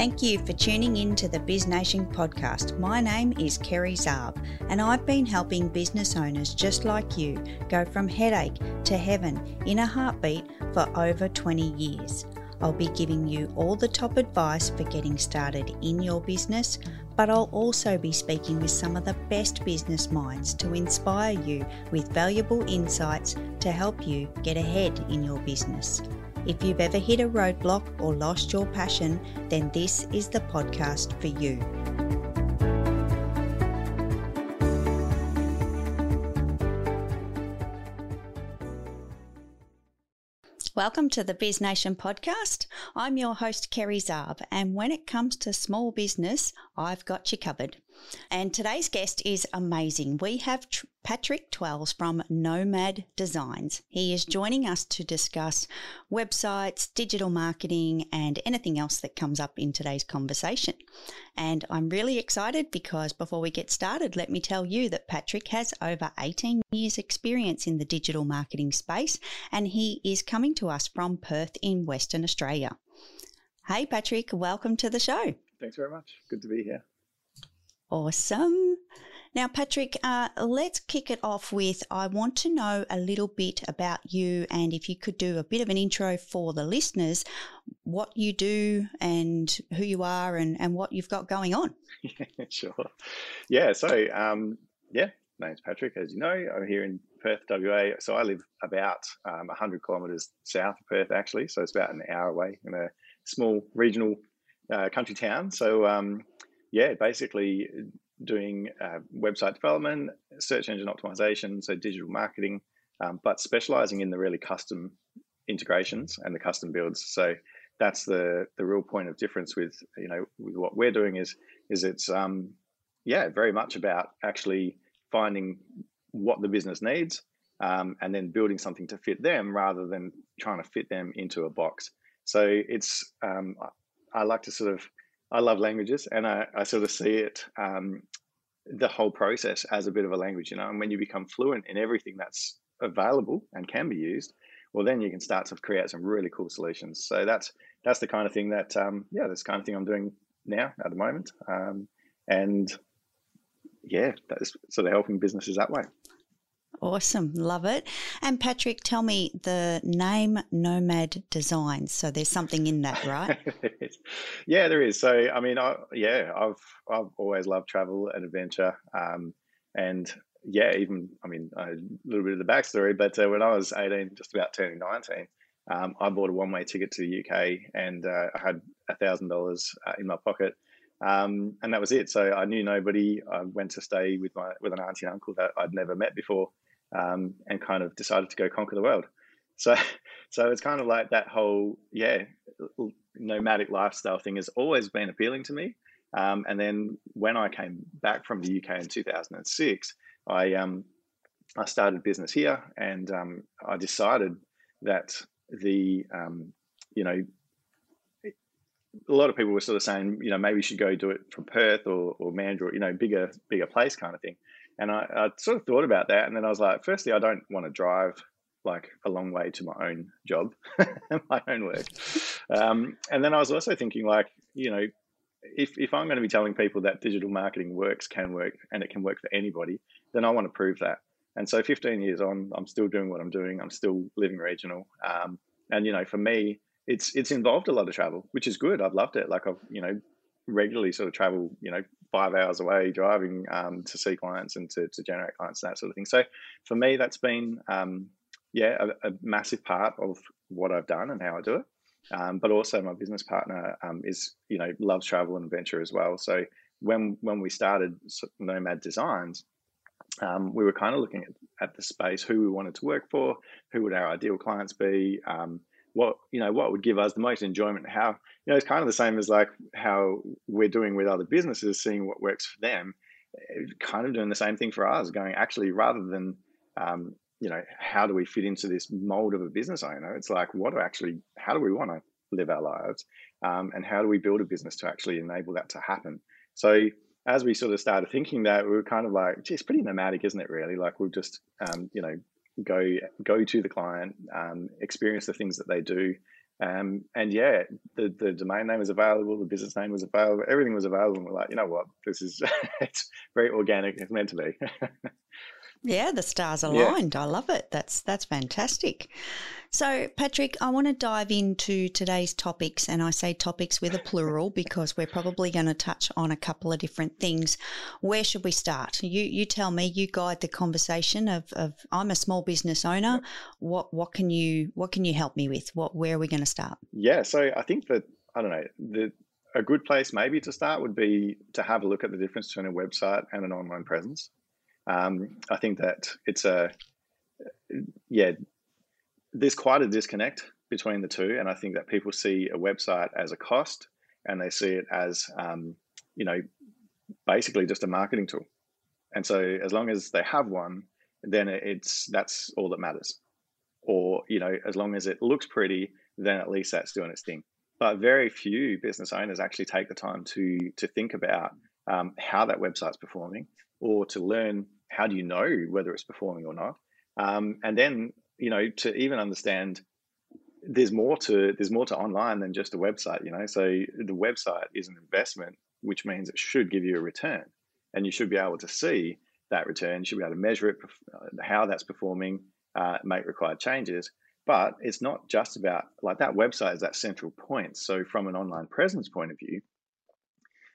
Thank you for tuning in to the Biz Nation podcast. My name is Kerry Zarb, and I've been helping business owners just like you go from headache to heaven in a heartbeat for over 20 years. I'll be giving you all the top advice for getting started in your business, but I'll also be speaking with some of the best business minds to inspire you with valuable insights to help you get ahead in your business. If you've ever hit a roadblock or lost your passion, then this is the podcast for you. Welcome to the Biz Nation podcast. I'm your host, Kerry Zarb, and when it comes to small business, I've got you covered. And today's guest is amazing. We have Tr- Patrick Twelves from Nomad Designs. He is joining us to discuss websites, digital marketing, and anything else that comes up in today's conversation. And I'm really excited because before we get started, let me tell you that Patrick has over 18 years' experience in the digital marketing space, and he is coming to us from Perth in Western Australia. Hey, Patrick, welcome to the show. Thanks very much. Good to be here. Awesome. Now, Patrick, uh, let's kick it off with I want to know a little bit about you and if you could do a bit of an intro for the listeners, what you do and who you are and, and what you've got going on. Yeah, sure. Yeah, so, um, yeah, name's Patrick, as you know. I'm here in Perth, WA. So I live about um, 100 kilometres south of Perth, actually. So it's about an hour away in a small regional uh, country town. So, um, yeah, basically doing uh, website development, search engine optimization, so digital marketing, um, but specializing in the really custom integrations and the custom builds. So that's the the real point of difference with you know with what we're doing is is it's um yeah very much about actually finding what the business needs um, and then building something to fit them rather than trying to fit them into a box. So it's um, I like to sort of I love languages, and I, I sort of see it um, the whole process as a bit of a language, you know. And when you become fluent in everything that's available and can be used, well, then you can start to create some really cool solutions. So that's that's the kind of thing that um, yeah, that's kind of thing I'm doing now at the moment, um, and yeah, that's sort of helping businesses that way. Awesome. Love it. And Patrick, tell me the name Nomad Designs. So there's something in that, right? yeah, there is. So, I mean, I, yeah, I've, I've always loved travel and adventure. Um, and yeah, even, I mean, a little bit of the backstory, but uh, when I was 18, just about turning 19, um, I bought a one way ticket to the UK and uh, I had $1,000 uh, in my pocket. Um, and that was it. So I knew nobody. I went to stay with my with an auntie and uncle that I'd never met before, um, and kind of decided to go conquer the world. So, so it's kind of like that whole yeah nomadic lifestyle thing has always been appealing to me. Um, and then when I came back from the UK in 2006, I um, I started business here, and um, I decided that the um, you know a lot of people were sort of saying, you know, maybe you should go do it from Perth or, or Mandurah, you know, bigger, bigger place kind of thing. And I, I sort of thought about that. And then I was like, firstly, I don't want to drive like a long way to my own job, my own work. Um, and then I was also thinking, like, you know, if, if I'm going to be telling people that digital marketing works, can work, and it can work for anybody, then I want to prove that. And so 15 years on, I'm still doing what I'm doing. I'm still living regional. Um, and, you know, for me, it's it's involved a lot of travel, which is good. I've loved it. Like I've, you know, regularly sort of travel, you know, five hours away driving um, to see clients and to, to generate clients and that sort of thing. So for me, that's been, um, yeah, a, a, massive part of what I've done and how I do it. Um, but also my business partner um, is, you know, loves travel and adventure as well. So when, when we started Nomad Designs, um, we were kind of looking at, at the space, who we wanted to work for, who would our ideal clients be, um, what you know what would give us the most enjoyment how you know it's kind of the same as like how we're doing with other businesses seeing what works for them kind of doing the same thing for us going actually rather than um, you know how do we fit into this mold of a business owner? It's like what do actually how do we want to live our lives um, and how do we build a business to actually enable that to happen? So as we sort of started thinking that we were kind of like gee, it's pretty nomadic isn't it really? Like we'll just um, you know go go to the client, um, experience the things that they do, Um, and yeah, the, the domain name was available, the business name was available, everything was available. And we're like, you know what, this is it's very organic. It's meant to be. Yeah, the stars aligned. Yeah. I love it. That's that's fantastic. So, Patrick, I want to dive into today's topics, and I say topics with a plural because we're probably going to touch on a couple of different things. Where should we start? You you tell me. You guide the conversation of, of I'm a small business owner. What what can you what can you help me with? What where are we going to start? Yeah, so I think that I don't know the a good place maybe to start would be to have a look at the difference between a website and an online presence. Um, I think that it's a yeah, there's quite a disconnect between the two, and I think that people see a website as a cost, and they see it as um, you know basically just a marketing tool. And so as long as they have one, then it's that's all that matters. Or you know, as long as it looks pretty, then at least that's doing its thing. But very few business owners actually take the time to to think about um, how that website's performing, or to learn how do you know whether it's performing or not, um, and then you know to even understand there's more to there's more to online than just a website. You know, so the website is an investment, which means it should give you a return, and you should be able to see that return. You should be able to measure it, uh, how that's performing, uh, make required changes. But it's not just about like that website is that central point. So from an online presence point of view,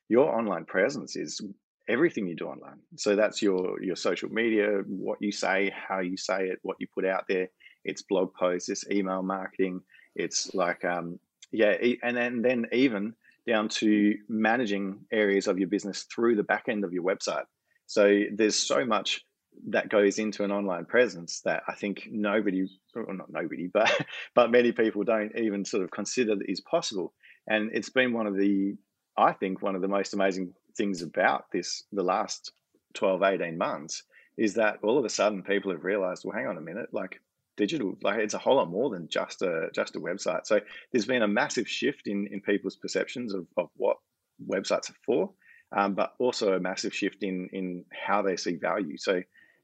your online presence is everything you do online. So that's your your social media, what you say, how you say it, what you put out there. It's blog posts, it's email marketing. It's like um, yeah, and then then even down to managing areas of your business through the back end of your website. So there's so much that goes into an online presence that I think nobody, or not nobody, but but many people don't even sort of consider that is possible. And it's been one of the, I think, one of the most amazing things about this the last 12 18 months is that all of a sudden people have realized well hang on a minute like digital like it's a whole lot more than just a just a website. So there's been a massive shift in in people's perceptions of, of what websites are for um, but also a massive shift in in how they see value. So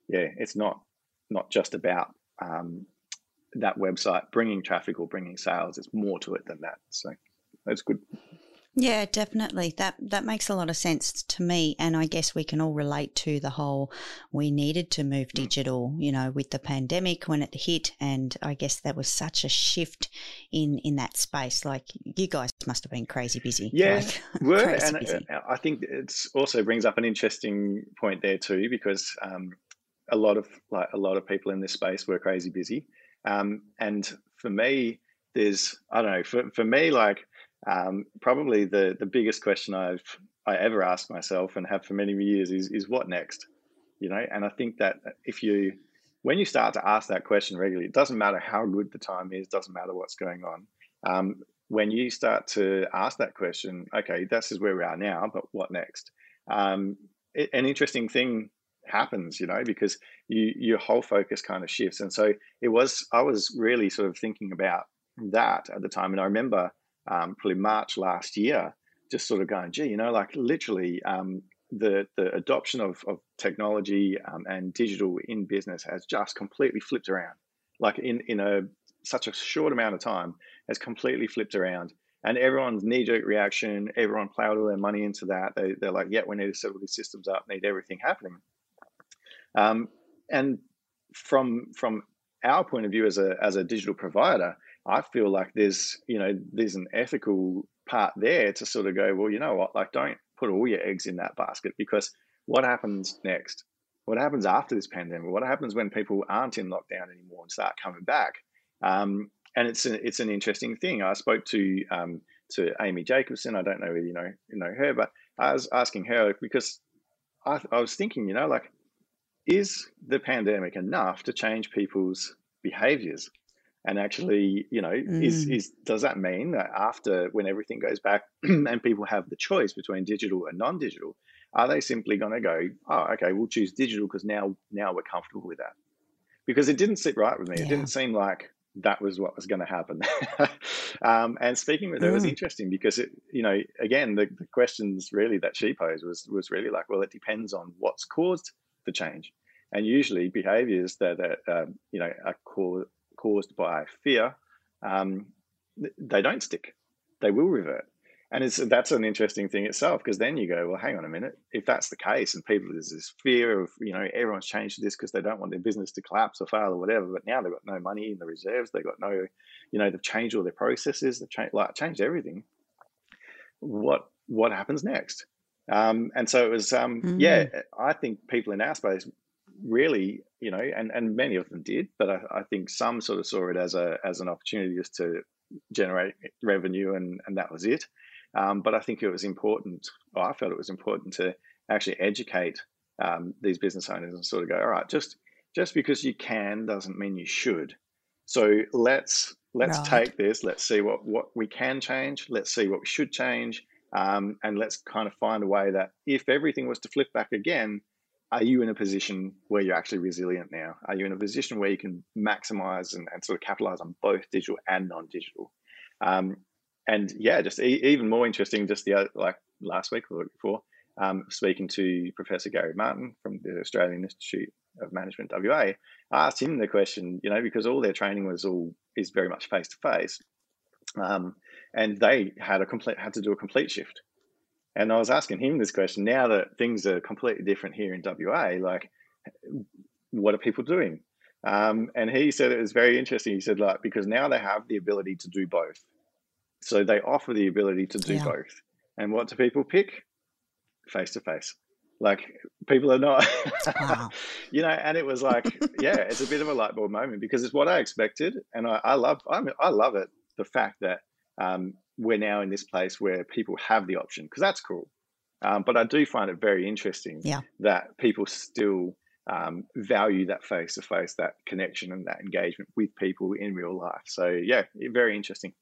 yeah it's not not just about um, that website bringing traffic or bringing sales it's more to it than that. So that's good yeah, definitely. That that makes a lot of sense to me, and I guess we can all relate to the whole. We needed to move mm. digital, you know, with the pandemic when it hit, and I guess there was such a shift in in that space. Like you guys must have been crazy busy. Yeah, like, were, and busy. Uh, I think it also brings up an interesting point there too, because um, a lot of like a lot of people in this space were crazy busy, um, and for me, there's I don't know for for me like um, probably the the biggest question I've I ever asked myself and have for many years is is what next, you know. And I think that if you when you start to ask that question regularly, it doesn't matter how good the time is, doesn't matter what's going on. Um, when you start to ask that question, okay, this is where we are now, but what next? Um, it, an interesting thing happens, you know, because you your whole focus kind of shifts. And so it was I was really sort of thinking about that at the time, and I remember um, probably March last year, just sort of going, gee, you know, like literally um, the the adoption of, of technology um, and digital in business has just completely flipped around. Like in in a such a short amount of time, has completely flipped around. And everyone's knee jerk reaction, everyone plowed all their money into that. They, they're like, yeah, we need to set all these systems up, need everything happening. Um, and from from our point of view as a as a digital provider, I feel like there's, you know, there's an ethical part there to sort of go, well, you know what, like don't put all your eggs in that basket because what happens next? What happens after this pandemic? What happens when people aren't in lockdown anymore and start coming back? Um, and it's an, it's an interesting thing. I spoke to um, to Amy Jacobson. I don't know whether you know you know her, but I was asking her because I, I was thinking, you know, like, is the pandemic enough to change people's behaviors? And actually you know mm. is is does that mean that after when everything goes back and people have the choice between digital and non-digital are they simply going to go oh okay we'll choose digital because now now we're comfortable with that because it didn't sit right with me yeah. it didn't seem like that was what was going to happen um, and speaking with her mm. was interesting because it you know again the, the questions really that she posed was was really like well it depends on what's caused the change and usually behaviors that, that um, you know are caused caused by fear um, they don't stick. They will revert. And it's, that's an interesting thing itself because then you go, well, hang on a minute. If that's the case, and people there's this fear of, you know, everyone's changed this because they don't want their business to collapse or fail or whatever. But now they've got no money in the reserves. They've got no, you know, they've changed all their processes. They've changed, like, changed everything. What what happens next? Um, and so it was, um, mm. yeah. I think people in our space really, you know, and and many of them did, but I, I think some sort of saw it as a as an opportunity just to generate revenue, and and that was it. Um, but I think it was important, I felt it was important to actually educate um, these business owners and sort of go, all right, just just because you can doesn't mean you should. So let's let's right. take this. Let's see what what we can change. Let's see what we should change, um, and let's kind of find a way that if everything was to flip back again, are you in a position where you're actually resilient now? Are you in a position where you can maximize and, and sort of capitalize on both digital and non-digital? Um, and yeah, just e- even more interesting, just the like last week or before, um, speaking to Professor Gary Martin from the Australian Institute of Management WA, I asked him the question, you know, because all their training was all is very much face to face, and they had a complete had to do a complete shift. And I was asking him this question now that things are completely different here in WA, like what are people doing? Um, and he said it was very interesting. He said like because now they have the ability to do both. So they offer the ability to do yeah. both. And what do people pick? Face to face. Like people are not, wow. you know, and it was like, yeah, it's a bit of a light bulb moment because it's what I expected. And I, I love, I, mean, I love it. The fact that um, we're now in this place where people have the option because that's cool. Um, but I do find it very interesting yeah. that people still um, value that face to face, that connection and that engagement with people in real life. So yeah, very interesting.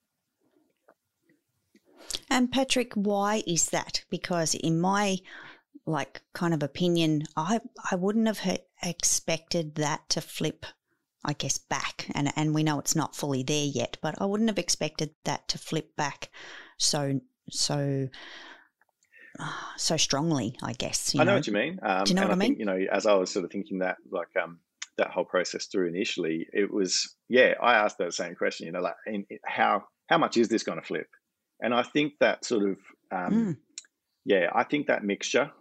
And Patrick, why is that? Because in my like kind of opinion, I I wouldn't have expected that to flip I guess back and and we know it's not fully there yet, but I wouldn't have expected that to flip back so so so strongly, I guess. I know, know, what you mean. Um, Do you know what I, I mean? Think, you know, as I was sort of thinking that, like, um, that whole process through initially, it was, yeah, I asked that same question. You know, like, in, how how much is this going to flip? And I think that sort of, um, mm. yeah, I think that mixture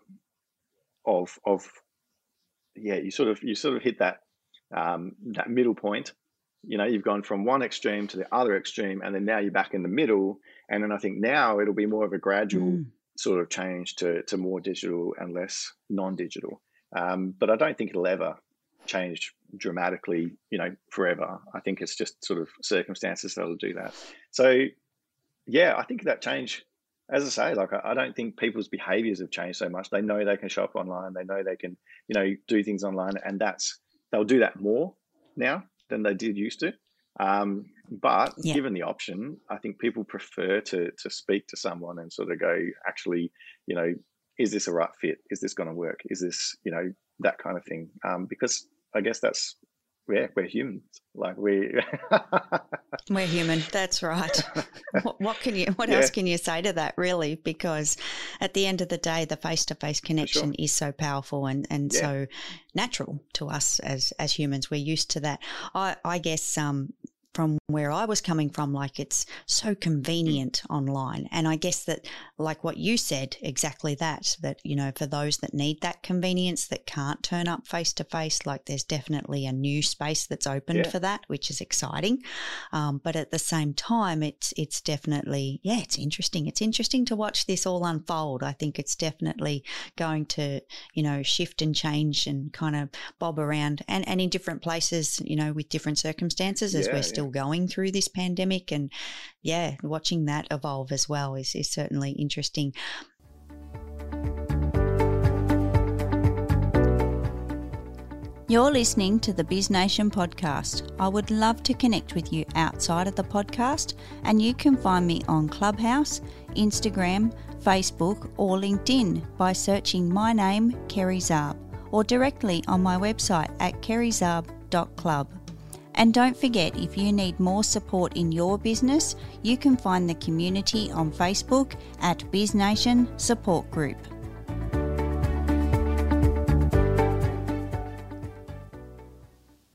of of yeah, you sort of you sort of hit that um, that middle point. You know, you've gone from one extreme to the other extreme, and then now you're back in the middle. And then I think now it'll be more of a gradual mm. sort of change to to more digital and less non-digital. Um, but I don't think it'll ever change dramatically, you know, forever. I think it's just sort of circumstances that'll do that. So yeah, I think that change, as I say, like I, I don't think people's behaviors have changed so much. They know they can shop online. They know they can, you know, do things online, and that's they'll do that more now than they did used to. Um, but yeah. given the option, I think people prefer to to speak to someone and sort of go, actually, you know, is this a right fit? Is this going to work? Is this, you know, that kind of thing? Um, because I guess that's yeah, we're humans. Like we, we're human. That's right. what, what, can you? What yeah. else can you say to that? Really, because at the end of the day, the face-to-face connection sure. is so powerful and and yeah. so natural to us as as humans. We're used to that. I I guess um from where I was coming from, like it's so convenient online. And I guess that, like what you said, exactly that, that, you know, for those that need that convenience that can't turn up face to face, like there's definitely a new space that's opened yeah. for that, which is exciting. Um, but at the same time, it's, it's definitely, yeah, it's interesting. It's interesting to watch this all unfold. I think it's definitely going to, you know, shift and change and kind of bob around and, and in different places, you know, with different circumstances as yeah, we're still still going through this pandemic. And yeah, watching that evolve as well is, is certainly interesting. You're listening to the Biz Nation podcast. I would love to connect with you outside of the podcast, and you can find me on Clubhouse, Instagram, Facebook, or LinkedIn by searching my name, Kerry Zarb, or directly on my website at kerryzarb.club. And don't forget, if you need more support in your business, you can find the community on Facebook at BizNation Support Group.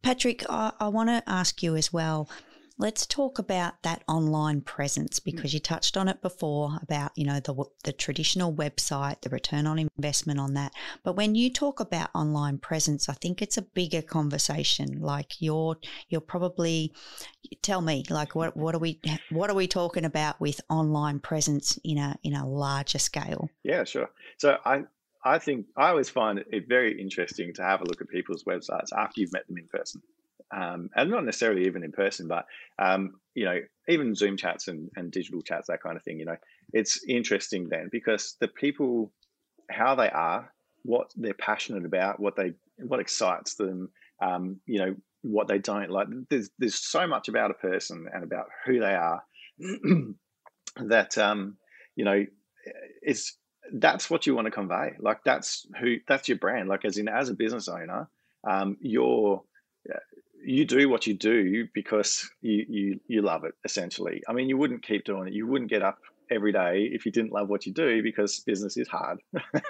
Patrick, I, I want to ask you as well let's talk about that online presence mm. because you touched on it before about you know the the traditional website, the return on investment on that. But when you talk about online presence, I think it's a bigger conversation. Like you're you're probably tell me like what what are we what are we talking about with online presence in a in a larger scale? Yeah, sure. So I I think I always find it very interesting to have a look at people's websites after you've met them in person. Um, and not necessarily even in person, but um, you know, even Zoom chats and, and digital chats, that kind of thing. You know, it's interesting then because the people, how they are, what they're passionate about, what they, what excites them, um, you know, what they don't like. There's there's so much about a person and about who they are that um, you know, it's that's what you want to convey. Like that's who that's your brand. Like as in as a business owner, um, you're you do what you do because you, you you love it essentially. I mean, you wouldn't keep doing it. You wouldn't get up every day if you didn't love what you do because business is hard mm.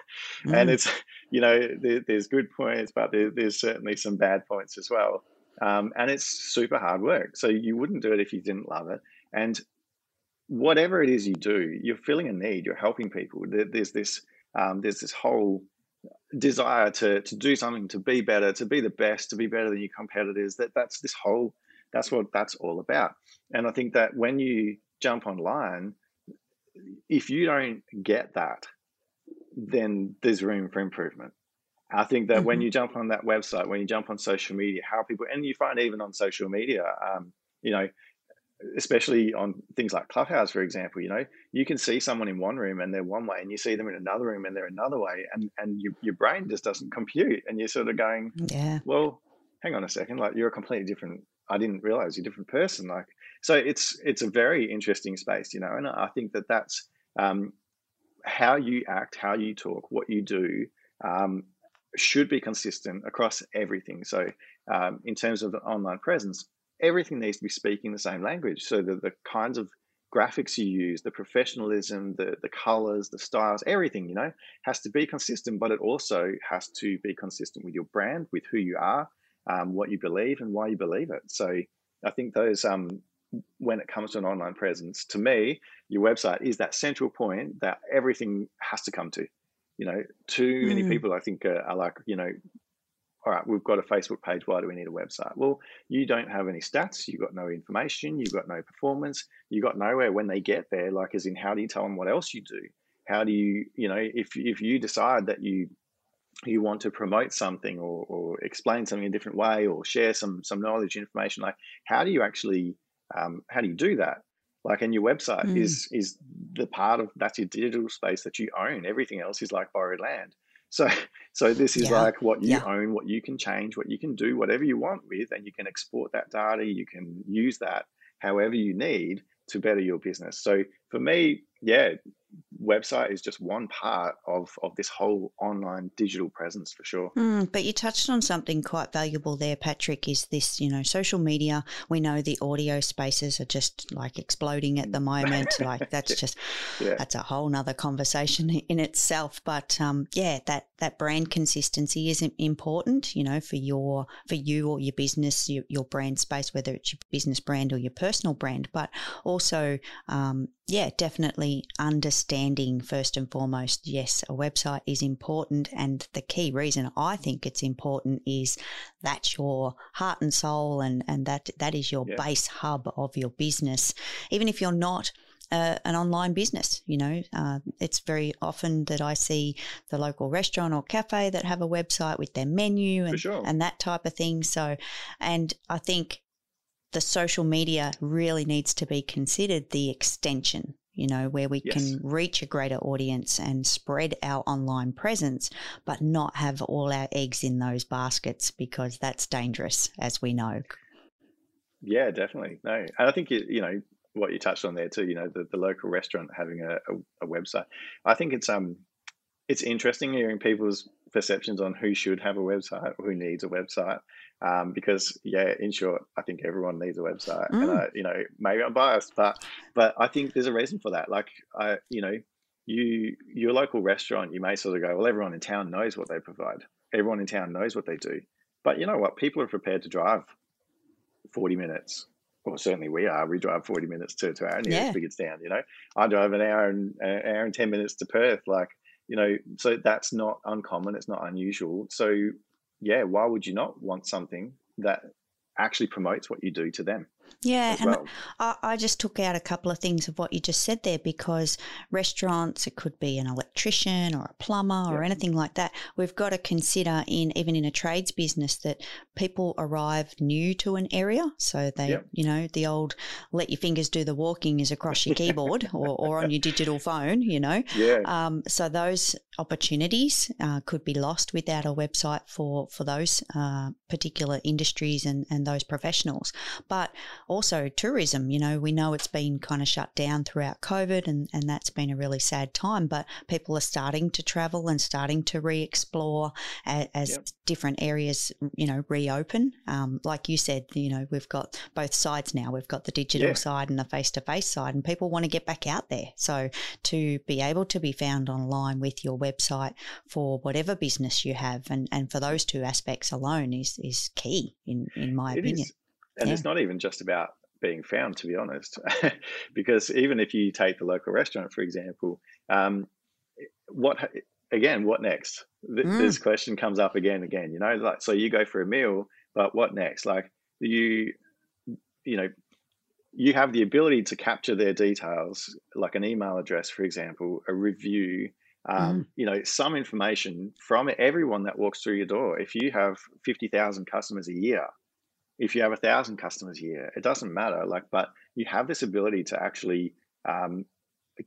and it's you know there, there's good points but there, there's certainly some bad points as well um, and it's super hard work so you wouldn't do it if you didn't love it and whatever it is you do you're filling a need you're helping people there, there's this um, there's this whole desire to to do something to be better to be the best to be better than your competitors that that's this whole that's what that's all about and i think that when you jump online if you don't get that then there's room for improvement i think that mm-hmm. when you jump on that website when you jump on social media how people and you find even on social media um, you know especially on things like Clubhouse, for example, you know, you can see someone in one room and they're one way, and you see them in another room and they're another way, and and you, your brain just doesn't compute, and you're sort of going, yeah, well, hang on a second, like you're a completely different. I didn't realize you're a different person. Like, so it's it's a very interesting space, you know, and I think that that's um, how you act, how you talk, what you do. Um, should be consistent across everything. So, um, in terms of the online presence, everything needs to be speaking the same language. So the, the kinds of graphics you use, the professionalism, the, the colors, the styles, everything, you know, has to be consistent, but it also has to be consistent with your brand, with who you are, um, what you believe, and why you believe it. So I think those, um, when it comes to an online presence, to me, your website is that central point that everything has to come to. You know, too many mm. people I think are, are like, you know, all right, we've got a Facebook page. Why do we need a website? Well, you don't have any stats. You've got no information. You've got no performance. You've got nowhere when they get there. Like, as in, how do you tell them what else you do? How do you, you know, if if you decide that you you want to promote something or, or explain something a different way or share some some knowledge information, like how do you actually um, how do you do that? Like, and your website mm. is is the part of that's your digital space that you own. Everything else is like borrowed land. So, so this is yeah. like what you yeah. own, what you can change, what you can do, whatever you want with, and you can export that data. You can use that however you need to better your business. So for me, yeah, website is just one part of of this whole online digital presence for sure. Mm, but you touched on something quite valuable there, Patrick. Is this you know social media? We know the audio spaces are just like exploding at the moment. like that's just yeah. that's a whole nother conversation in itself. But um, yeah, that that brand consistency is important. You know, for your for you or your business, your, your brand space, whether it's your business brand or your personal brand, but also um, yeah, definitely understanding first and foremost, yes, a website is important. And the key reason I think it's important is that's your heart and soul and, and that that is your yeah. base hub of your business. Even if you're not uh, an online business. You know, uh, it's very often that I see the local restaurant or cafe that have a website with their menu and, sure. and that type of thing. So, and I think the social media really needs to be considered the extension you know, where we yes. can reach a greater audience and spread our online presence, but not have all our eggs in those baskets because that's dangerous, as we know. Yeah, definitely. No, and I think, you know, what you touched on there too, you know, the, the local restaurant having a, a, a website. I think it's, um, it's interesting hearing people's perceptions on who should have a website or who needs a website. Um, because yeah, in short, I think everyone needs a website, mm. and I, you know, maybe I'm biased, but but I think there's a reason for that. Like I, you know, you your local restaurant, you may sort of go, well, everyone in town knows what they provide. Everyone in town knows what they do, but you know what? People are prepared to drive 40 minutes well, certainly we are. We drive 40 minutes to, to our nearest yeah. biggest town, you know. I drive an hour and an hour and 10 minutes to Perth. Like, you know, so that's not uncommon. It's not unusual. So, yeah, why would you not want something that actually promotes what you do to them? Yeah, and. I, I, just took out a couple of things of what you just said there because restaurants, it could be an electrician or a plumber or anything like that. We've got to consider in even in a trades business that people arrive new to an area, so they, you know, the old "let your fingers do the walking" is across your keyboard or, or on your digital phone, you know. Yeah. Um, so those opportunities uh, could be lost without a website for for those uh, particular industries and and those professionals, but also tourism. You know, we know it's been kind of shut down throughout COVID and, and that's been a really sad time, but people are starting to travel and starting to re explore as, as yep. different areas, you know, reopen. Um, like you said, you know, we've got both sides now. We've got the digital yeah. side and the face to face side, and people want to get back out there. So to be able to be found online with your website for whatever business you have and, and for those two aspects alone is, is key in, in my it opinion. Is and yeah. it's not even just about being found, to be honest, because even if you take the local restaurant, for example, um, what again? What next? Mm. This question comes up again and again. You know, like so you go for a meal, but what next? Like you, you know, you have the ability to capture their details, like an email address, for example, a review. Um, mm. You know, some information from everyone that walks through your door. If you have fifty thousand customers a year, if you have a thousand customers a year, it doesn't matter. Like, but you have this ability to actually um,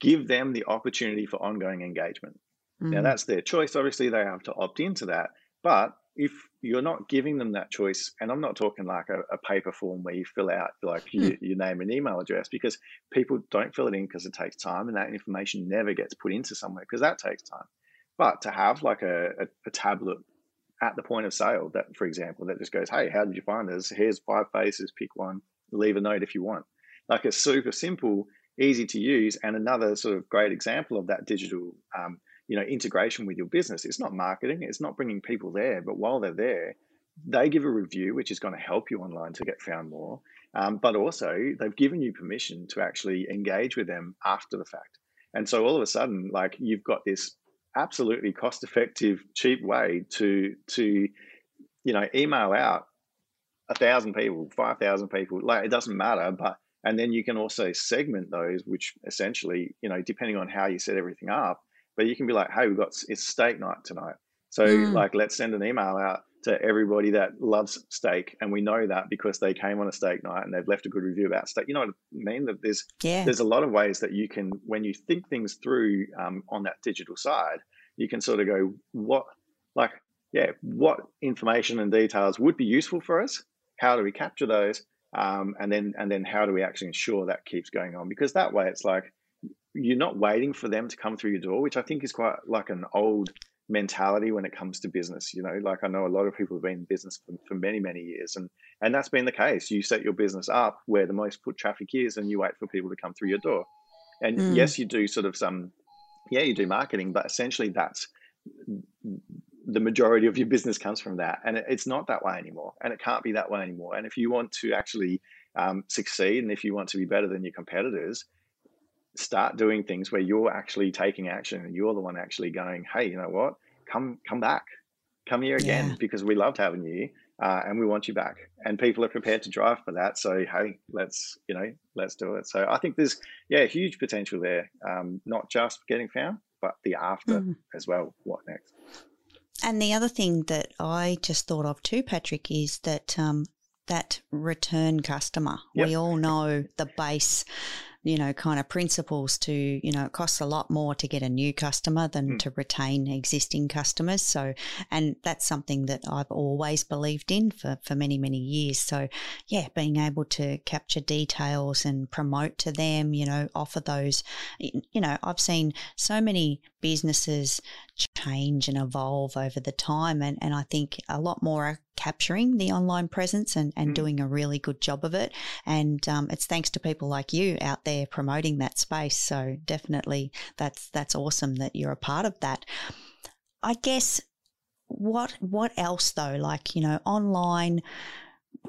give them the opportunity for ongoing engagement. Mm. Now, that's their choice. Obviously, they have to opt into that. But if you're not giving them that choice, and I'm not talking like a, a paper form where you fill out like mm. you, you name and email address because people don't fill it in because it takes time, and that information never gets put into somewhere because that takes time. But to have like a, a, a tablet at the point of sale that for example that just goes hey how did you find this? Here's five faces pick one leave a note if you want. Like it's super simple easy to use and another sort of great example of that digital um, you know integration with your business. It's not marketing it's not bringing people there but while they're there they give a review which is going to help you online to get found more um, but also they've given you permission to actually engage with them after the fact. And so all of a sudden like you've got this absolutely cost effective, cheap way to to you know email out a thousand people, five thousand people. Like it doesn't matter, but and then you can also segment those, which essentially you know depending on how you set everything up. But you can be like, hey, we've got it's steak night tonight, so mm. like let's send an email out to everybody that loves steak, and we know that because they came on a steak night and they've left a good review about steak. You know what I mean? That there's yeah. there's a lot of ways that you can, when you think things through um, on that digital side, you can sort of go, what, like, yeah, what information and details would be useful for us? How do we capture those? Um, and then and then how do we actually ensure that keeps going on? Because that way, it's like you're not waiting for them to come through your door, which I think is quite like an old mentality when it comes to business. You know, like I know a lot of people have been in business for, for many, many years, and and that's been the case. You set your business up where the most foot traffic is, and you wait for people to come through your door. And mm. yes, you do sort of some, yeah, you do marketing, but essentially that's the majority of your business comes from that, and it's not that way anymore, and it can't be that way anymore. And if you want to actually um, succeed, and if you want to be better than your competitors, start doing things where you're actually taking action and you're the one actually going, hey, you know what? Come come back. Come here again yeah. because we loved having you uh, and we want you back. And people are prepared to drive for that. So hey, let's you know let's do it. So I think there's yeah huge potential there, um, not just getting found, but the after mm. as well. What next? And the other thing that I just thought of too, Patrick, is that um, that return customer. Yep. We all know the base you know, kind of principles to, you know, it costs a lot more to get a new customer than mm. to retain existing customers. So, and that's something that I've always believed in for, for many, many years. So, yeah, being able to capture details and promote to them, you know, offer those, you know, I've seen so many businesses change and evolve over the time. And, and I think a lot more are capturing the online presence and, and mm. doing a really good job of it. And um, it's thanks to people like you out there promoting that space. So definitely that's that's awesome that you're a part of that. I guess what what else though? Like, you know, online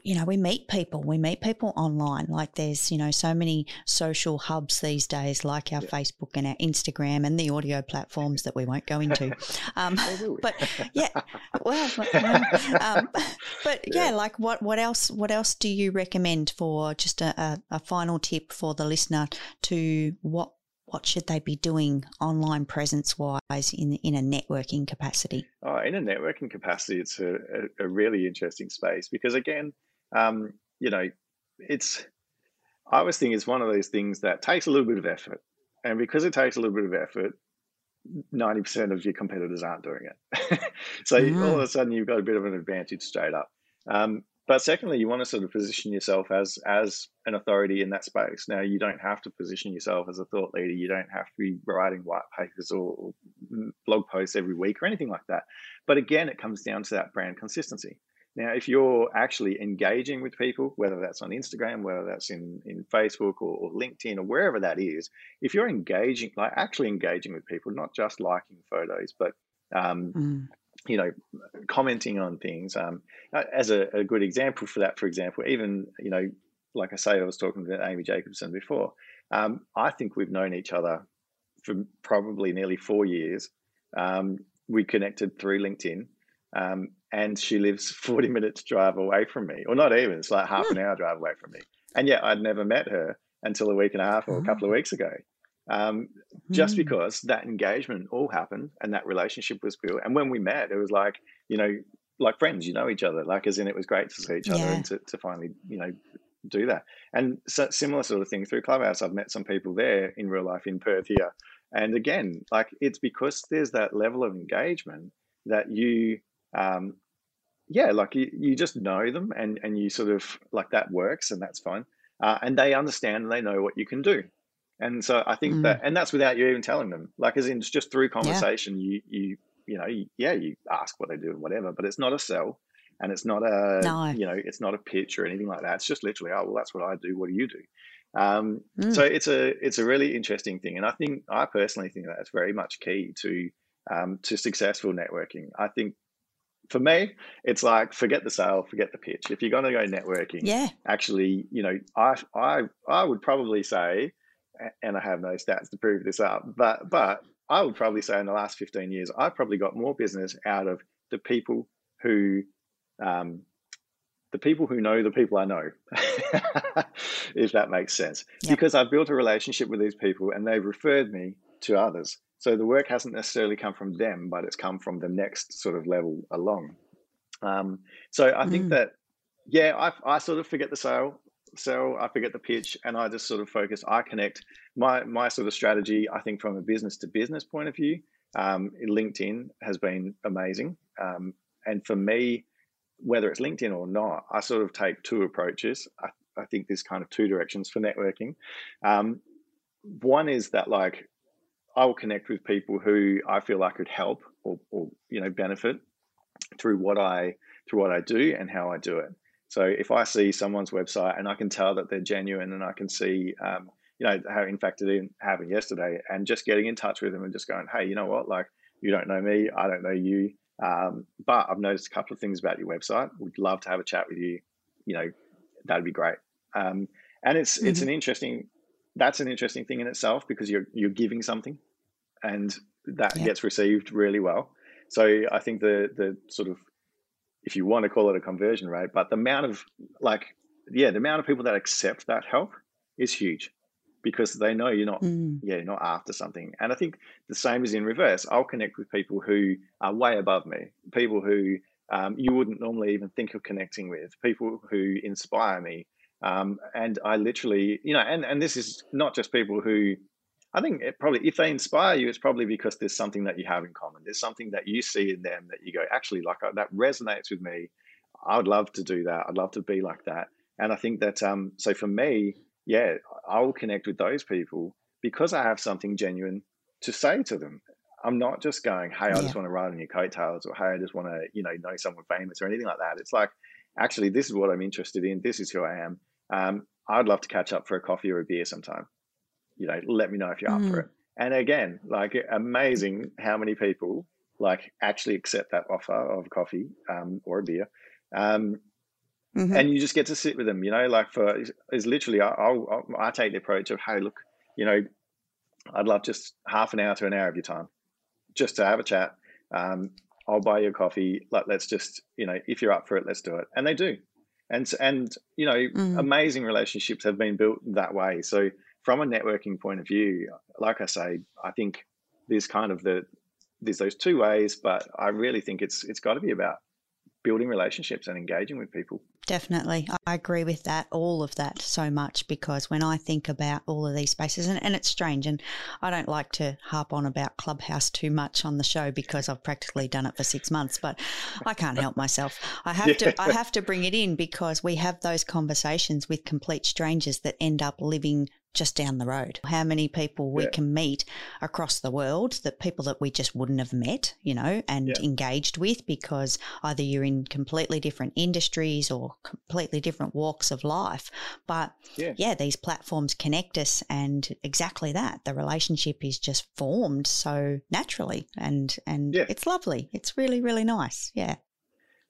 you know, we meet people, we meet people online. Like there's, you know, so many social hubs these days, like our yeah. Facebook and our Instagram and the audio platforms that we won't go into. Um, but yeah, well, well um, but yeah. yeah. like what, what else, what else do you recommend for just a, a, a final tip for the listener to what, what should they be doing online presence wise in in a networking capacity? Oh, in a networking capacity, it's a, a, a really interesting space because again, um, you know, it's I always think it's one of those things that takes a little bit of effort, and because it takes a little bit of effort, ninety percent of your competitors aren't doing it. so mm. all of a sudden, you've got a bit of an advantage straight up. Um, but secondly, you want to sort of position yourself as as an authority in that space. Now, you don't have to position yourself as a thought leader. You don't have to be writing white papers or, blog posts every week or anything like that. But again, it comes down to that brand consistency. Now, if you're actually engaging with people, whether that's on Instagram, whether that's in, in Facebook or, or LinkedIn or wherever that is, if you're engaging, like actually engaging with people, not just liking photos, but um, mm. You know, commenting on things. Um, as a, a, good example for that, for example, even you know, like I say, I was talking to Amy Jacobson before. Um, I think we've known each other for probably nearly four years. Um, we connected through LinkedIn. Um, and she lives 40 minutes drive away from me, or not even, it's like half an hmm. hour drive away from me. And yet I'd never met her until a week and a half or a couple of weeks ago. Um, just mm. because that engagement all happened and that relationship was built. And when we met, it was like, you know, like friends, you know each other, like as in it was great to see each other yeah. and to, to finally, you know, do that. And so similar sort of thing through Clubhouse, I've met some people there in real life in Perth here. And again, like it's because there's that level of engagement that you um, yeah, like you, you just know them and, and you sort of like that works and that's fine. Uh, and they understand and they know what you can do. And so I think mm. that, and that's without you even telling them, like, as in just through conversation, yeah. you, you, you know, you, yeah, you ask what they do and whatever, but it's not a sell and it's not a, no. you know, it's not a pitch or anything like that. It's just literally, oh, well, that's what I do. What do you do? Um, mm. So it's a, it's a really interesting thing. And I think, I personally think that's very much key to, um, to successful networking. I think for me, it's like forget the sale, forget the pitch. If you're going to go networking, yeah, actually, you know, I I I would probably say, and I have no stats to prove this up, but but I would probably say in the last 15 years, I've probably got more business out of the people who, um, the people who know the people I know, if that makes sense, yep. because I've built a relationship with these people and they've referred me to others. So the work hasn't necessarily come from them, but it's come from the next sort of level along. Um, so I think mm. that, yeah, I, I sort of forget the sale, sell, I forget the pitch, and I just sort of focus. I connect my my sort of strategy. I think from a business to business point of view, um, LinkedIn has been amazing. Um, and for me, whether it's LinkedIn or not, I sort of take two approaches. I, I think there's kind of two directions for networking. Um, one is that like I will connect with people who I feel I could help or, or you know benefit through what I through what I do and how I do it. So if I see someone's website and I can tell that they're genuine and I can see, um, you know, how in fact it happened yesterday and just getting in touch with them and just going, hey, you know what, like you don't know me, I don't know you, um, but I've noticed a couple of things about your website. We'd love to have a chat with you. You know, that'd be great. Um, and it's mm-hmm. it's an interesting that's an interesting thing in itself because you're you're giving something and that yeah. gets received really well. So I think the the sort of if you want to call it a conversion rate, but the amount of like yeah, the amount of people that accept that help is huge because they know you're not mm. yeah, you're not after something. And I think the same is in reverse. I'll connect with people who are way above me, people who um, you wouldn't normally even think of connecting with, people who inspire me. Um, and I literally, you know, and, and this is not just people who I think it probably if they inspire you, it's probably because there's something that you have in common. There's something that you see in them that you go, actually, like uh, that resonates with me. I would love to do that. I'd love to be like that. And I think that um, so for me, yeah, I will connect with those people because I have something genuine to say to them. I'm not just going, hey, I yeah. just want to ride on your coattails, or hey, I just want to, you know, know someone famous or anything like that. It's like, actually, this is what I'm interested in. This is who I am. Um, I'd love to catch up for a coffee or a beer sometime you know, let me know if you're mm. up for mm. it. And again, like amazing how many people like actually accept that offer of coffee um, or a beer. Um, mm-hmm. and you just get to sit with them. You know, like for is literally I, I'll, I take the approach of hey, look, you know, I'd love just half an hour to an hour of your time, just to have a chat. Um, I'll buy you a coffee. Like, let's just, you know, if you're up for it, let's do it. And they do. And, and you know, mm. amazing relationships have been built that way. So, from a networking point of view, like I say, I think there's kind of the, there's those two ways, but I really think it's, it's got to be about building relationships and engaging with people. Definitely. I agree with that, all of that so much because when I think about all of these spaces, and, and it's strange, and I don't like to harp on about Clubhouse too much on the show because I've practically done it for six months, but I can't help myself. I have yeah. to I have to bring it in because we have those conversations with complete strangers that end up living just down the road. How many people we yeah. can meet across the world that people that we just wouldn't have met, you know, and yeah. engaged with because either you're in completely different industries or completely different walks of life. But yeah, yeah these platforms connect us and exactly that. The relationship is just formed so naturally and and it's lovely. It's really, really nice. Yeah.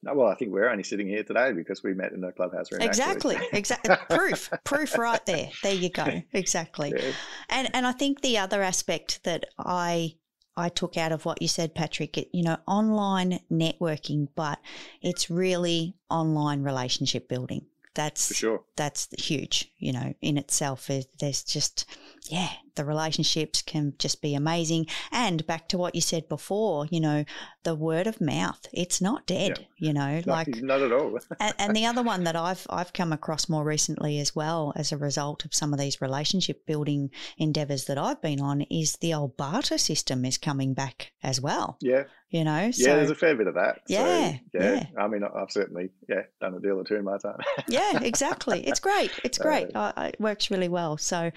No, well, I think we're only sitting here today because we met in the clubhouse room. Exactly, exactly. proof, proof, right there. There you go. Exactly. Yeah. And and I think the other aspect that I I took out of what you said, Patrick, it, you know, online networking, but it's really online relationship building. That's For sure. That's huge, you know, in itself. There's just, yeah, the relationships can just be amazing. And back to what you said before, you know, the word of mouth, it's not dead, yeah. you know, like not at all. and, and, the other one that I've I've come across more recently as well as a result of some of these relationship building endeavors that I've been on is the old barter system is coming back as well. Yeah you know. Yeah, there's a fair bit of that. Yeah, so, yeah, yeah. I mean, I've certainly yeah done a deal or two in my time. yeah, exactly. It's great. It's great. Uh, it works really well. So,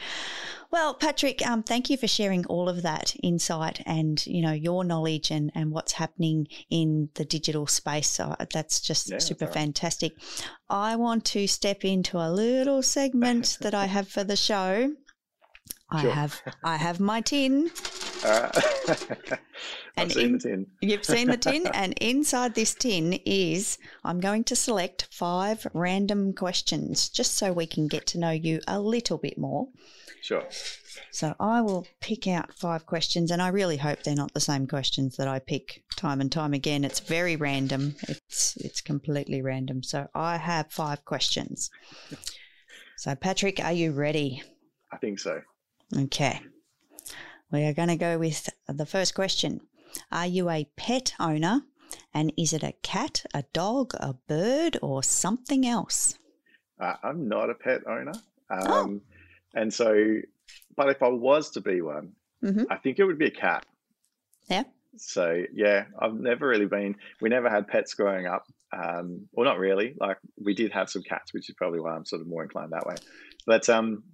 well, Patrick, um, thank you for sharing all of that insight and you know your knowledge and and what's happening in the digital space. So that's just yeah, super that's fantastic. I want to step into a little segment that I have for the show. I have I have my tin. Uh, I've seen in, the tin. You've seen the tin, and inside this tin is I'm going to select five random questions just so we can get to know you a little bit more. Sure. So I will pick out five questions, and I really hope they're not the same questions that I pick time and time again. It's very random. It's it's completely random. So I have five questions. So Patrick, are you ready? I think so. Okay. We are going to go with the first question. Are you a pet owner? And is it a cat, a dog, a bird, or something else? Uh, I'm not a pet owner. Oh. Um, oh. And so, but if I was to be one, mm-hmm. I think it would be a cat. Yeah. So, yeah, I've never really been, we never had pets growing up. Um, well, not really. Like, we did have some cats, which is probably why I'm sort of more inclined that way. But um,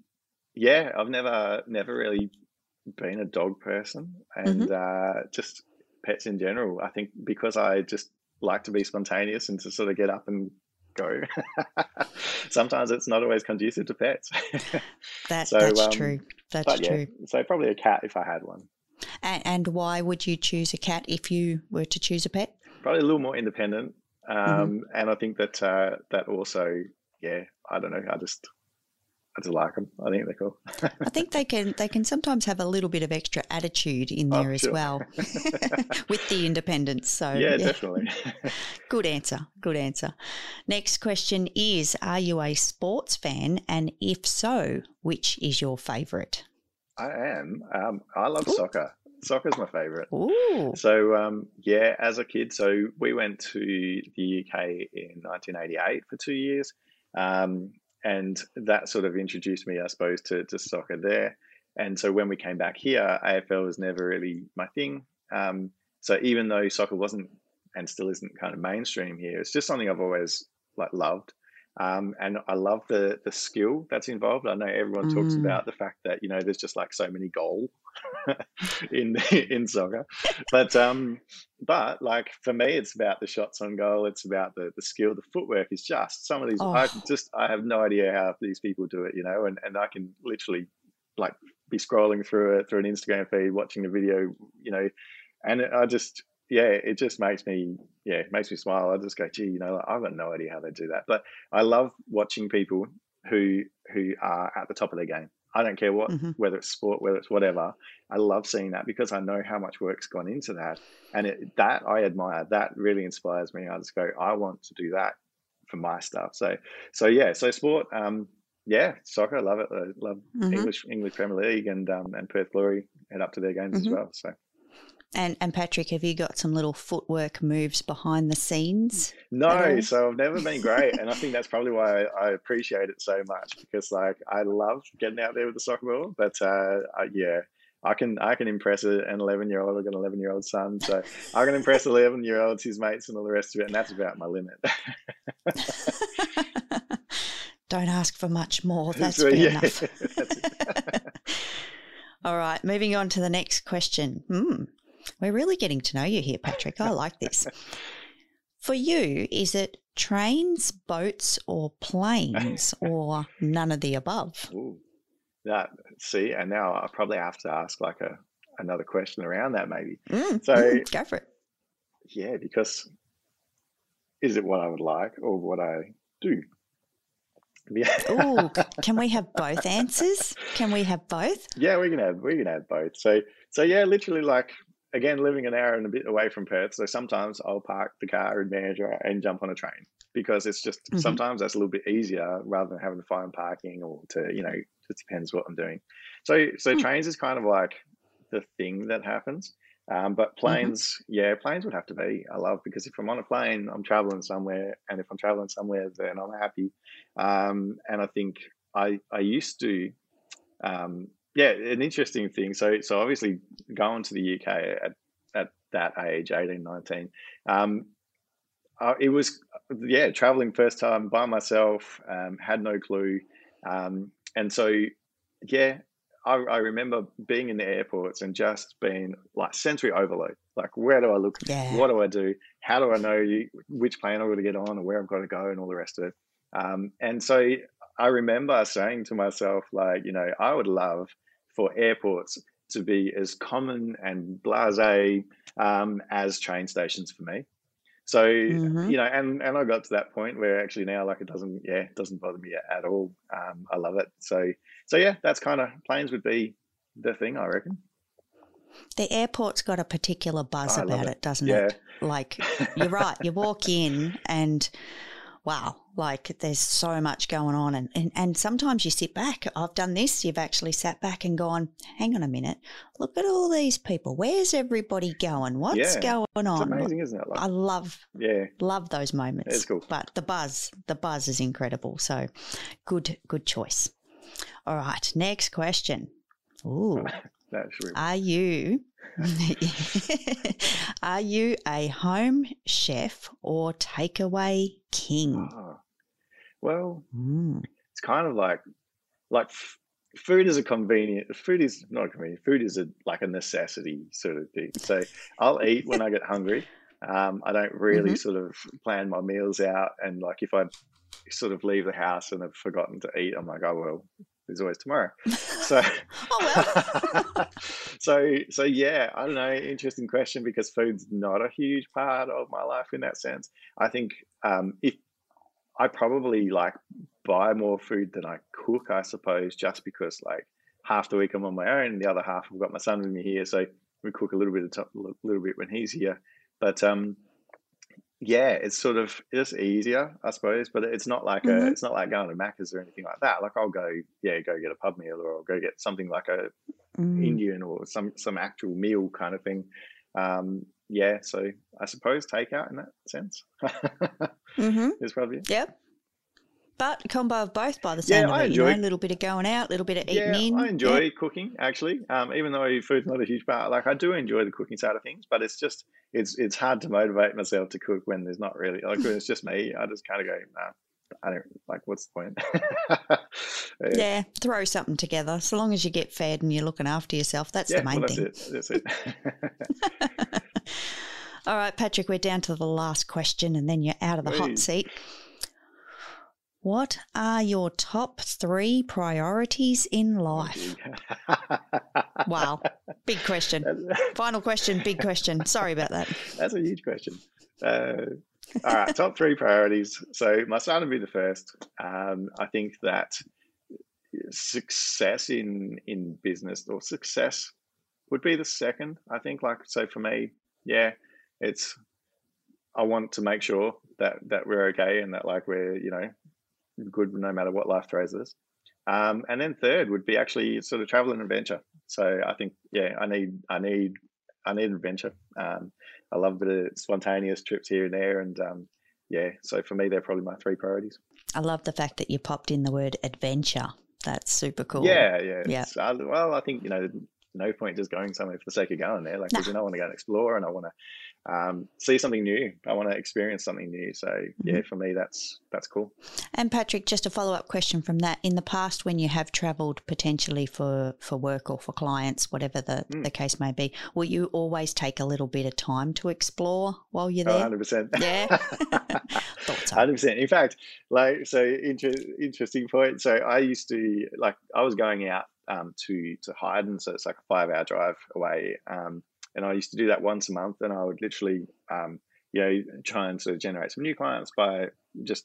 yeah, I've never, never really been a dog person and mm-hmm. uh, just pets in general. I think because I just like to be spontaneous and to sort of get up and go. Sometimes it's not always conducive to pets. that, so, that's um, true. That's yeah, true. So probably a cat if I had one. And, and, why would you choose a cat if you were to choose a pet? Probably a little more independent. Mm-hmm. Um, mm-hmm. And I think that uh, that also, yeah, I don't know. I just I just like them. I think they're cool. I think they can they can sometimes have a little bit of extra attitude in there oh, as sure. well, with the independence. So yeah, yeah. definitely. Good answer. Good answer. Next question is: Are you a sports fan? And if so, which is your favourite? I am. Um, I love Ooh. soccer. Soccer's my favourite. Ooh. So um, yeah, as a kid, so we went to the UK in 1988 for two years. Um, and that sort of introduced me, I suppose, to, to soccer there. And so when we came back here, AFL was never really my thing. Um, so even though soccer wasn't and still isn't kind of mainstream here, it's just something I've always like loved. Um, and I love the the skill that's involved. I know everyone talks mm. about the fact that you know there's just like so many goal in in soccer, but um, but like for me, it's about the shots on goal. It's about the the skill. The footwork is just some of these. Oh. I just I have no idea how these people do it. You know, and and I can literally like be scrolling through it through an Instagram feed, watching a video. You know, and I just yeah, it just makes me yeah, it makes me smile. I just go, gee, you know, I've got no idea how they do that. But I love watching people who who are at the top of their game. I don't care what, mm-hmm. whether it's sport, whether it's whatever. I love seeing that because I know how much work's gone into that, and it, that I admire. That really inspires me. I just go, I want to do that for my stuff. So, so yeah, so sport. Um, yeah, soccer. I love it. I love mm-hmm. English English Premier League and um, and Perth Glory. Head up to their games mm-hmm. as well. So and and Patrick, have you got some little footwork moves behind the scenes? No, so I've never been great, and I think that's probably why I, I, appreciate it so much because like I love getting out there with the soccer ball, but uh, I, yeah. I can I can impress an eleven year old. I've got an eleven year old son, so I can impress eleven year olds, his mates, and all the rest of it, and that's about my limit. Don't ask for much more. That's fair yeah, enough. all right, moving on to the next question. Hmm. We're really getting to know you here, Patrick. I like this. For you, is it trains, boats, or planes, or none of the above? Ooh, that see, and now I probably have to ask like a another question around that, maybe. Mm, so mm, go for it. Yeah, because is it what I would like or what I do? Yeah. oh, can we have both answers? Can we have both? Yeah, we can have we can have both. So so yeah, literally like again, living an hour and a bit away from Perth, so sometimes I'll park the car in Mandurah and jump on a train because it's just mm-hmm. sometimes that's a little bit easier rather than having to find parking or to you know it depends what I'm doing. So so mm. trains is kind of like the thing that happens. Um, but mm-hmm. planes, mm-hmm. yeah, planes would have to be. I love because if I'm on a plane, I'm traveling somewhere, and if I'm traveling somewhere, then I'm happy. Um, and I think I I used to um, yeah, an interesting thing. So, so obviously going to the UK at, at that age, 18, 19, um, uh, it was, yeah, traveling first time by myself, um, had no clue. Um, and so, yeah, I, I, remember being in the airports and just being like sensory overload. Like, where do I look? Yeah. What do I do? How do I know which plane I've got to get on and where I've got to go and all the rest of it? Um, and so I remember saying to myself, like, you know, I would love for airports to be as common and blasé um, as train stations for me. So mm-hmm. you know, and and I got to that point where actually now like it doesn't yeah it doesn't bother me at all. Um, I love it. So so yeah, that's kind of planes would be the thing I reckon. The airport's got a particular buzz about it. it, doesn't yeah. it? Like you're right. You walk in and wow, like there's so much going on. And, and, and sometimes you sit back. I've done this. You've actually sat back and gone, hang on a minute. Look at all these people. Where's everybody going? What's yeah. going on? It's amazing, isn't it? Like, I love, yeah, love those moments. It's cool. But the buzz, the buzz is incredible. So good, good choice. All right. Next question. Ooh. That's real. Are you Are you a home chef or takeaway king? Oh, well, mm. it's kind of like like f- food is a convenient. Food is not convenient. Food is a like a necessity sort of thing. So I'll eat when I get hungry. Um, I don't really mm-hmm. sort of plan my meals out, and like if I sort of leave the house and have forgotten to eat, I'm like, oh well, there's always tomorrow. So, oh well. so, so yeah, I don't know. Interesting question because food's not a huge part of my life in that sense. I think um, if I probably like buy more food than I cook, I suppose, just because like half the week I'm on my own, and the other half I've got my son with me here, so we cook a little bit of t- a little bit when he's here. But um, yeah, it's sort of it's easier, I suppose, but it's not like mm-hmm. a it's not like going to Macca's or anything like that. Like I'll go, yeah, go get a pub meal or I'll go get something like a mm. Indian or some some actual meal kind of thing. Um, yeah, so I suppose takeout in that sense mm-hmm. is probably yep. But combo of both by the sound yeah, of it, enjoy, you know, a little bit of going out, a little bit of eating yeah, in. I enjoy yeah. cooking actually. Um, even though food's not a huge part, like I do enjoy the cooking side of things, but it's just it's it's hard to motivate myself to cook when there's not really like when it's just me. I just kind of go, nah, I don't like. What's the point? yeah. yeah. throw something together. So long as you get fed and you're looking after yourself, that's yeah, the main well, that's thing. It. That's it. All right, Patrick, we're down to the last question, and then you're out of the hot seat. What are your top three priorities in life? wow. Big question. Final question, big question. Sorry about that. That's a huge question. Uh, all right, top three priorities. So my son would be the first. Um, I think that success in in business or success would be the second. I think like so for me, yeah, it's I want to make sure that that we're okay and that like we're you know good no matter what life throws us. Um, and then third would be actually sort of travel and adventure. So I think yeah, I need I need I need adventure. Um, I love a bit of spontaneous trips here and there, and um, yeah. So for me, they're probably my three priorities. I love the fact that you popped in the word adventure. That's super cool. Yeah, yeah. yeah. Well, I think you know, no point just going somewhere for the sake of going there. Like, because nah. you know, I want to go and explore, and I want to um, see something new. I want to experience something new. So mm-hmm. yeah, for me, that's that's cool. And Patrick, just a follow up question from that. In the past, when you have travelled potentially for for work or for clients, whatever the, mm. the case may be, will you always take a little bit of time to explore while you're there? Hundred percent. Yeah. Hundred percent. In fact, like so, inter- interesting point. So I used to like I was going out um, to to Hyden, so it's like a five hour drive away. Um, and I used to do that once a month, and I would literally, um, you know, try and sort of generate some new clients by just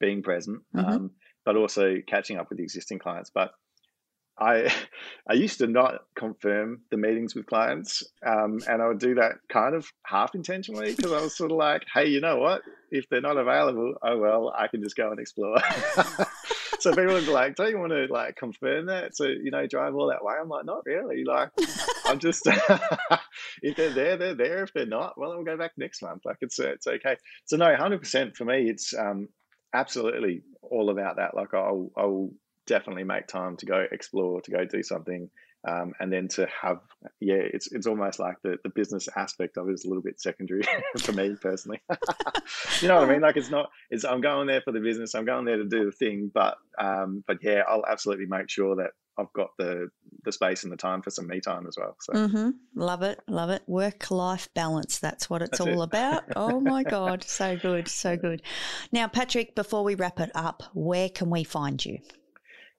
being present, mm-hmm. um, but also catching up with the existing clients. But I I used to not confirm the meetings with clients, um, and I would do that kind of half intentionally because I was sort of like, hey, you know what? If they're not available, oh well, I can just go and explore. so people be like, "Don't you want to like confirm that?" So you know, drive all that way. I'm like, not really. Like, I'm just if they're there, they're there. If they're not, well, we'll go back next month. Like it's it's okay. So no, hundred percent for me, it's um, absolutely all about that. Like I'll I'll definitely make time to go explore, to go do something. Um, and then to have yeah it's it's almost like the, the business aspect of it is a little bit secondary for me personally. You know what i mean? Like it's not it's i'm going there for the business i'm going there to do the thing but um but yeah i'll absolutely make sure that i've got the the space and the time for some me time as well so. Mm-hmm. love it love it. Work life balance that's what it's that's all it. about. Oh my god so good so good. Now patrick before we wrap it up where can we find you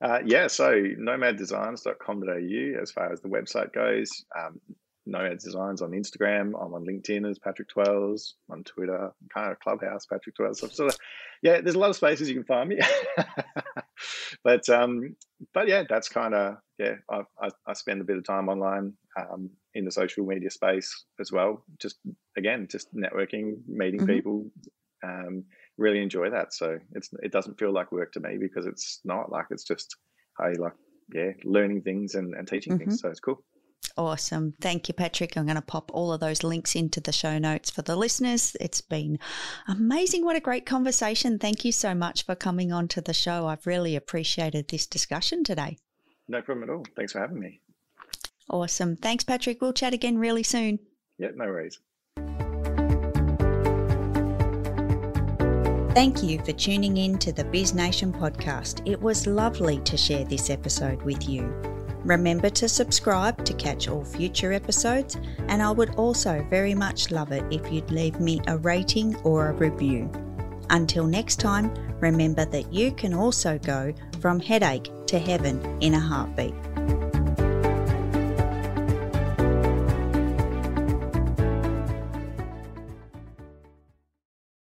uh, yeah, so nomaddesigns.com.au as far as the website goes. Um, Nomad Designs on Instagram. I'm on LinkedIn as Patrick Twells, on Twitter, kind of Clubhouse, Patrick Twells. So sort of, yeah, there's a lot of spaces you can find me. but um, but yeah, that's kind of yeah. I, I, I spend a bit of time online um, in the social media space as well. Just again, just networking, meeting mm-hmm. people. Um, really enjoy that. So it's it doesn't feel like work to me because it's not like it's just I like yeah learning things and, and teaching mm-hmm. things. So it's cool. Awesome. Thank you, Patrick. I'm going to pop all of those links into the show notes for the listeners. It's been amazing. What a great conversation. Thank you so much for coming on to the show. I've really appreciated this discussion today. No problem at all. Thanks for having me. Awesome. Thanks, Patrick. We'll chat again really soon. Yeah, no worries. Thank you for tuning in to the Biz Nation podcast. It was lovely to share this episode with you. Remember to subscribe to catch all future episodes, and I would also very much love it if you'd leave me a rating or a review. Until next time, remember that you can also go from headache to heaven in a heartbeat.